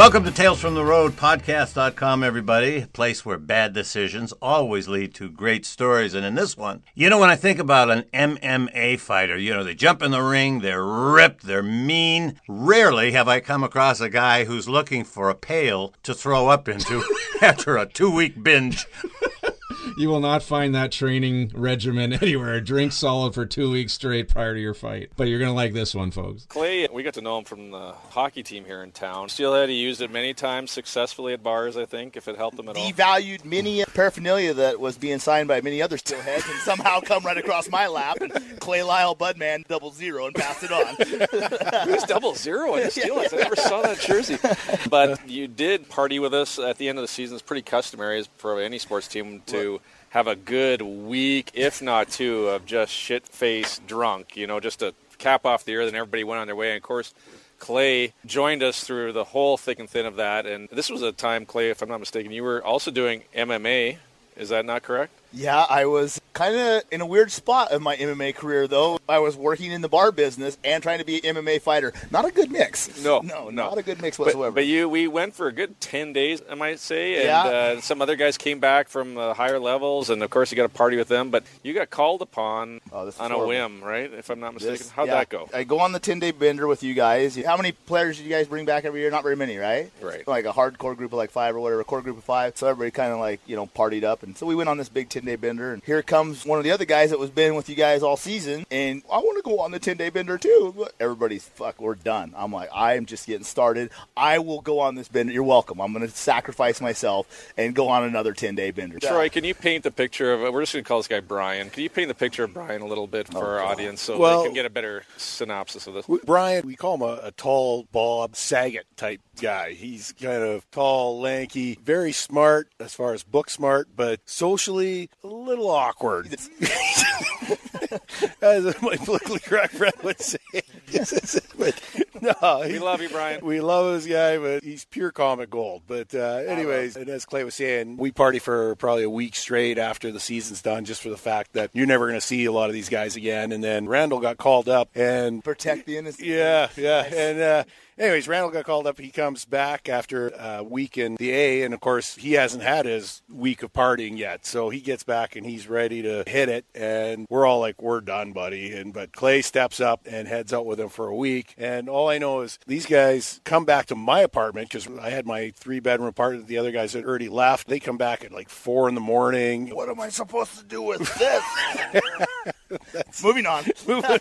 Welcome to Tales from the Road podcast.com, everybody. A place where bad decisions always lead to great stories. And in this one, you know, when I think about an MMA fighter, you know, they jump in the ring, they're ripped, they're mean. Rarely have I come across a guy who's looking for a pail to throw up into after a two week binge. You will not find that training regimen anywhere. Drink solid for two weeks straight prior to your fight. But you're going to like this one, folks. Clay, we got to know him from the hockey team here in town. Steelhead, he used it many times successfully at bars, I think, if it helped him at all. Devalued many paraphernalia that was being signed by many other steelheads and somehow come right across my lap and Clay Lyle Budman double zero and passed it on. Who's double zero in the Steelheads? I never saw that jersey. But you did party with us at the end of the season. It's pretty customary for any sports team to have a good week, if not two, of just shit faced drunk, you know, just to cap off the year. Then everybody went on their way. And of course, Clay joined us through the whole thick and thin of that. And this was a time, Clay, if I'm not mistaken, you were also doing MMA. Is that not correct? Yeah, I was kind of in a weird spot of my MMA career, though. I was working in the bar business and trying to be an MMA fighter. Not a good mix. No, no, no. not a good mix But, whatsoever. but you, we went for a good ten days, I might say, and Yeah. uh, some other guys came back from uh, higher levels, and of course you got to party with them. But you got called upon Oh, on a whim, right? If I'm not mistaken, This- how'd yeah, that go? I go on the 10 day bender with you guys. How many players did you guys bring back every year? Not very many, right? Right. Like a hardcore group of like five or whatever, a core group of five. So everybody kind of like, you know, partied up. And so we went on this big 10 day bender. And here comes one of the other guys that was been with you guys all season. And I want to go on the 10 day bender too. Everybody's, fuck, we're done. I'm like, I'm just getting started. I will go on this bender. You're welcome. I'm going to sacrifice myself and go on another 10 day bender. Troy, can you paint the picture of? We're just going to call this guy Brian. Can you paint the picture of Brian a little bit for our oh, audience so Well- they can get a better synopsis of this? Brian, we call him a, a tall Bob Saget type guy. He's kind of tall, lanky, very smart as far as book smart, but socially a little awkward. As my politically correct friend would say. but no, We love you, Brian. we love this guy, but he's pure comic gold. But uh, anyways, and as Clay was saying, we party for probably a week straight after the season's done, just for the fact that you're never going to see a lot of these guys again. And then Randall got called up, and protect the innocent. yeah, yeah, and. Uh, Anyways, Randall got called up. He comes back after a week in the A, and of course, he hasn't had his week of partying yet. So he gets back and he's ready to hit it. And we're all like, "We're done, buddy." And but Clay steps up and heads out with him for a week. And all I know is these guys come back to my apartment because I had my three bedroom apartment. The other guys had already left. They come back at like four in the morning. What am I supposed to do with this? Moving on. moving,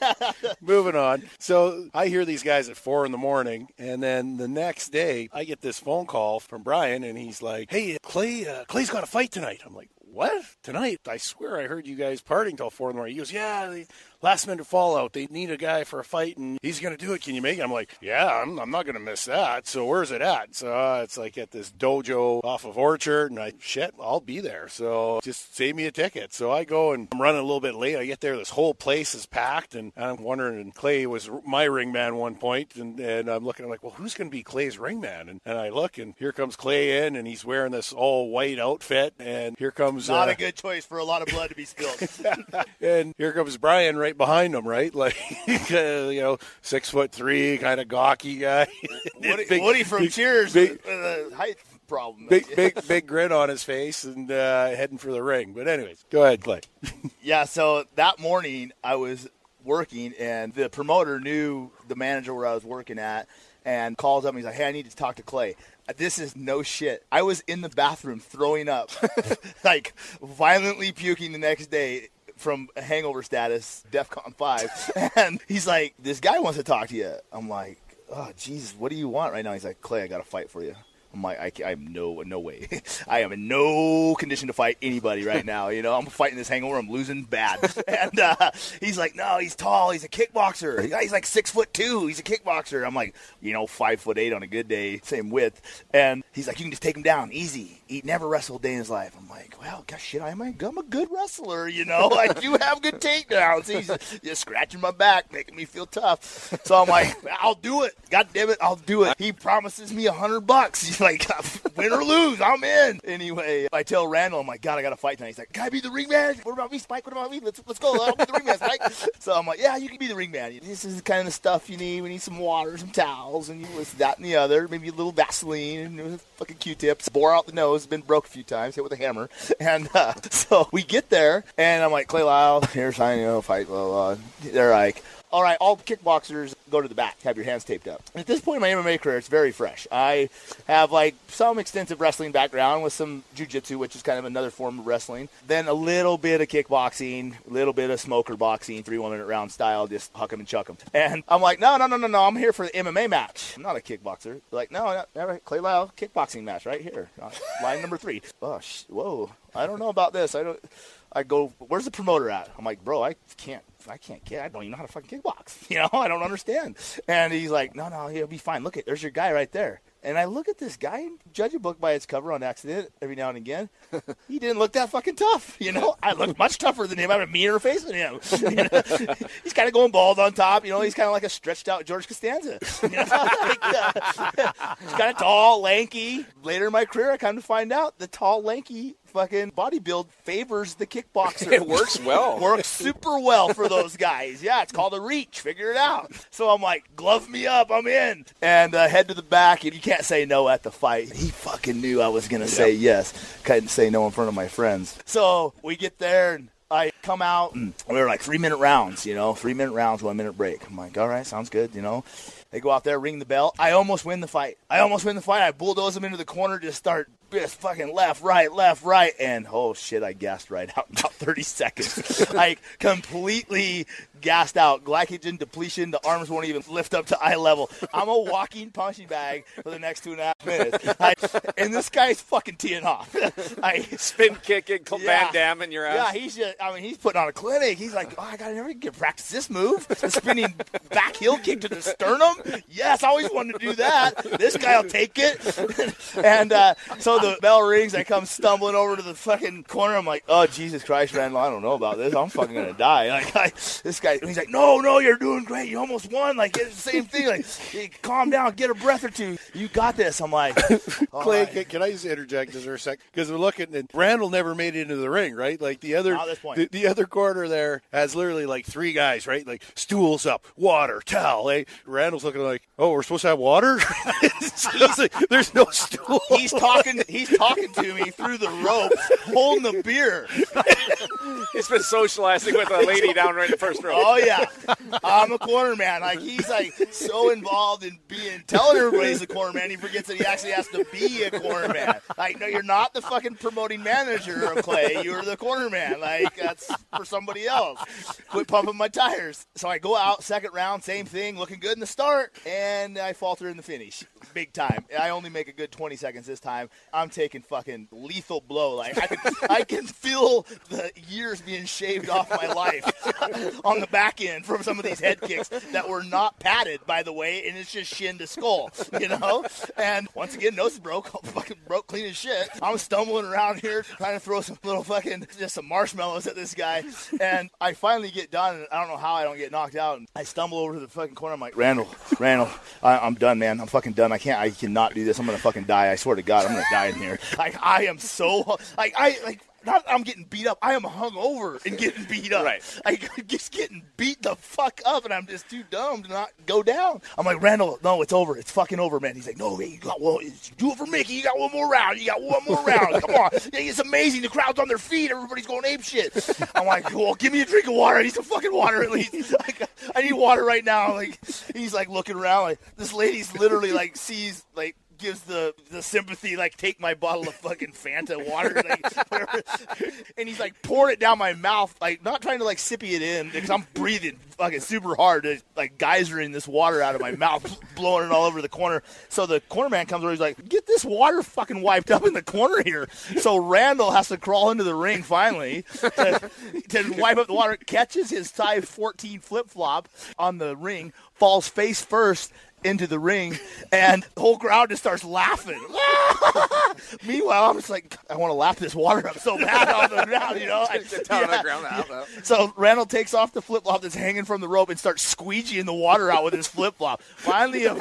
moving on. So I hear these guys at four in the morning, and then the next day I get this phone call from Brian, and he's like, "Hey, Clay, uh, Clay's got a fight tonight." I'm like, "What tonight?" I swear I heard you guys partying till four in the morning. He goes, "Yeah." Last minute fallout. They need a guy for a fight, and he's going to do it. Can you make it? I'm like, yeah, I'm, I'm not going to miss that. So where's it at? So uh, it's like at this dojo off of Orchard, and I shit, I'll be there. So just save me a ticket. So I go and I'm running a little bit late. I get there, this whole place is packed, and I'm wondering. And Clay was my ringman one point, and, and I'm looking. I'm like, well, who's going to be Clay's ringman? And, and I look, and here comes Clay in, and he's wearing this all white outfit, and here comes Not uh, a good choice for a lot of blood to be spilled. and here comes Brian right behind him, right? Like, uh, you know, six foot three, kind of gawky guy. Woody, Big- Woody from big- Cheers, big- uh, height problem. Big, big, big grin on his face and uh, heading for the ring. But anyways, go ahead, Clay. Yeah, so that morning I was working, and the promoter knew the manager where I was working at, and calls up and he's like, "Hey, I need to talk to Clay." Uh, This is no shit. I was in the bathroom throwing up, like violently puking the next day from hangover status, DEFCON five, and he's like, "This guy wants to talk to you." I'm like, "Oh, Jesus, what do you want right now?" He's like, "Clay, I got to fight for you." I'm like, I, I am no, no way. I am in no condition to fight anybody right now. You know, I'm fighting this hangover. I'm losing bad. and uh, he's like, no, he's tall. He's a kickboxer. He's like six foot two. He's a kickboxer. I'm like, you know, five foot eight on a good day, same width. And he's like, you can just take him down easy. He never wrestled a day in his life. I'm like, well, gosh, shit, I'm a, I'm a good wrestler. You know, I do have good takedowns. He's just scratching my back, making me feel tough. So I'm like, I'll do it. God damn it, I'll do it. He promises me a hundred bucks. like, win or lose, I'm in. Anyway, I tell Randall, I'm like, God, I got to fight tonight. He's like, Can I be the ring man? What about me, Spike? What about me? Let's let's go. I'll be the ring man, Spike. So I'm like, Yeah, you can be the ring man. This is the kind of stuff you need. We need some water, some towels, and you this, that, and the other. Maybe a little Vaseline and fucking Q-tips. Bore out the nose. Been broke a few times. Hit with a hammer. And uh, so we get there, and I'm like, Clay Lyle, here's how you know fight. Blah, blah. They're like, all right, all kickboxers go to the back, have your hands taped up. At this point in my MMA career, it's very fresh. I have like some extensive wrestling background with some jujitsu, which is kind of another form of wrestling. Then a little bit of kickboxing, a little bit of smoker boxing, three one minute round style, just huck 'em and chuck 'em. And I'm like, no, no, no, no, no, I'm here for the MMA match. I'm not a kickboxer. They're like, no, no, all right, Clay Lyle, kickboxing match right here, uh, line number three. Oh, sh- whoa, I don't know about this. I don't. I go, where's the promoter at? I'm like, bro, I can't, I can't get, I don't even know how to fucking kickbox. You know, I don't understand. And he's like, no, no, he'll be fine. Look at, there's your guy right there. And I look at this guy and judge a book by its cover on accident every now and again. he didn't look that fucking tough, you know. I look much tougher than him. I have a meaner face than him. You know? he's kind of going bald on top, you know. He's kind of like a stretched out George Costanza. You know? like, uh, he's kind of tall, lanky. Later in my career, I come to find out the tall, lanky fucking bodybuild favors the kickboxer. It works well. works super well for those guys. Yeah, it's called a reach. Figure it out. So I'm like, glove me up. I'm in. And uh, head to the back, and you can't say no at the fight. He fucking knew I was going to say yes. Couldn't say no in front of my friends. So we get there, and I come out, and we were like three minute rounds, you know, three minute rounds, one minute break. I'm like, all right, sounds good, you know. They go out there, ring the bell. I almost win the fight. I almost win the fight. I bulldoze them into the corner, just start just fucking left, right, left, right, and oh shit, I gassed right out in about 30 seconds. like completely gassed out, glycogen depletion. The arms won't even lift up to eye level. I'm a walking punching bag for the next two and a half minutes, I, and this guy's fucking teeing off. I Spin kicking, Cl- Van in your ass. yeah, he's just, I mean, he's putting on a clinic. He's like, oh, I got to never get practice this move. The spinning back heel kick to the sternum. Yes, I always wanted to do that. This guy will take it. and uh, so the bell rings. I come stumbling over to the fucking corner. I'm like, oh, Jesus Christ, Randall, I don't know about this. I'm fucking going to die. Like, I, this guy, he's like, no, no, you're doing great. You almost won. Like, it's the same thing. Like, hey, calm down, get a breath or two. You got this. I'm like, Clay, right. can, can I just interject just for a sec? Because we're looking, and Randall never made it into the ring, right? Like the other, the, the other corner there has literally like three guys, right? Like stools up, water, towel. Eh? Randall's looking like, oh, we're supposed to have water. It's like, There's no stool. He's talking. He's talking to me through the rope, holding the beer. He's been socializing with a lady down right in the first row. Oh yeah, I'm a corner man. Like he's like so involved in being telling everybody he's a corner man, he forgets that he actually has to be a corner man. Like no, you're not the fucking promoting manager of Clay. You're the corner man. Like that's for somebody else. Quit pumping my tires. So I go out second round, same thing, looking good in the start, and I falter in the finish, big time. I only make a good 20 seconds this time. I'm taking fucking lethal blow. Like I can, I can feel the years being shaved off my life on the back end from some of these head kicks that were not padded, by the way, and it's just shin to skull, you know. And once again, nose broke, fucking broke clean as shit. I'm stumbling around here trying to throw some little fucking just some marshmallows at this guy, and I finally get done. And I don't know how I don't get knocked out. And I stumble over to the fucking corner. I'm like, Randall, Randall, I, I'm done, man. I'm fucking done. I can't. I cannot do this. I'm gonna fucking die. I swear to God, I'm gonna die in here. Like I am so like I like not I'm getting beat up. I am hungover and getting beat up. Right. Like just getting beat the fuck up, and I'm just too dumb to not go down. I'm like Randall, no, it's over. It's fucking over, man. He's like, no, man, you got one. Do it for Mickey. You got one more round. You got one more round. Come on, yeah, it's amazing. The crowd's on their feet. Everybody's going ape shit. I'm like, well, give me a drink of water. I need some fucking water at least. Like, I need water right now. Like he's like looking around. Like this lady's literally like sees like gives the the sympathy like take my bottle of fucking Fanta water like, and he's like pouring it down my mouth like not trying to like sippy it in because I'm breathing fucking super hard to, like geysering this water out of my mouth blowing it all over the corner. So the corner man comes over he's like get this water fucking wiped up in the corner here. So Randall has to crawl into the ring finally to, to wipe up the water catches his size 14 flip flop on the ring falls face first into the ring, and the whole crowd just starts laughing. Meanwhile, I'm just like, I want to lap this water up so bad on the ground, you know. I, on the ground, out. So Randall takes off the flip flop that's hanging from the rope and starts squeegeeing the water out with his flip flop. Finally, a,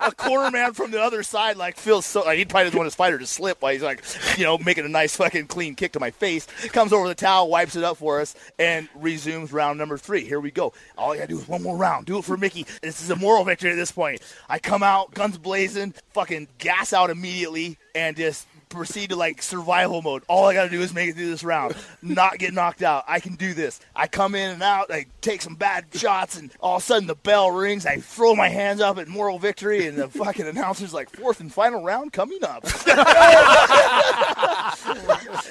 a corner man from the other side like feels so like he probably doesn't want his fighter to slip while he's like, you know, making a nice fucking clean kick to my face. Comes over the towel, wipes it up for us, and resumes round number three. Here we go. All you gotta do is one more round. Do it for Mickey. This is a moral victory at this point. I come out, guns blazing, fucking gas out immediately, and just proceed to like survival mode. All I got to do is make it through this round, not get knocked out. I can do this. I come in and out, I take some bad shots, and all of a sudden the bell rings. I throw my hands up at moral victory, and the fucking announcer's like, fourth and final round coming up.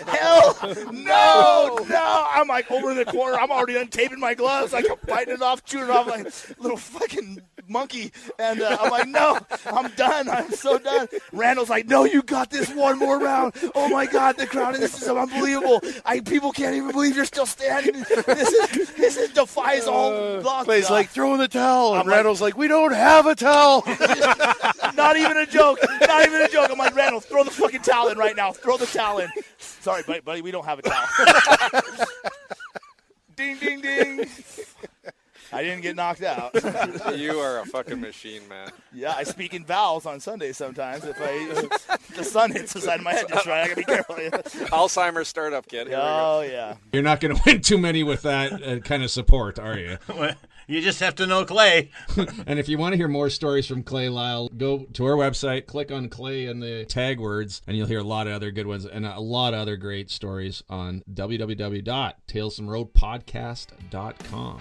Hell no, no. I'm like over in the corner. I'm already untaping my gloves. Like I'm biting it off, chewing it off like little fucking monkey. And uh, I'm like, no, I'm done. I'm so done. Randall's like, no, you got this one more round. Oh my God, the crowd, this is unbelievable. I people can't even believe you're still standing. This is this is defies all law. Clay's like, throwing the towel. And I'm Randall's like, we don't have a towel. Not even a joke. Not even a joke. I'm like, Randall, throw the fucking towel in right now. Throw the towel in. Sorry, buddy, buddy we don't have a towel. ding, ding, ding. I didn't get knocked out. You are a fucking machine, man. Yeah, I speak in vowels on Sundays sometimes. If I the sun hits the side of my head just right, I gotta be careful. Alzheimer's startup kid. Here. Oh yeah. You're not going to win too many with that uh, kind of support, are you? You just have to know Clay. And if you want to hear more stories from Clay Lyle, go to our website, click on Clay and the tag words, and you'll hear a lot of other good ones and a lot of other great stories on www.talesomroadpodcast.com.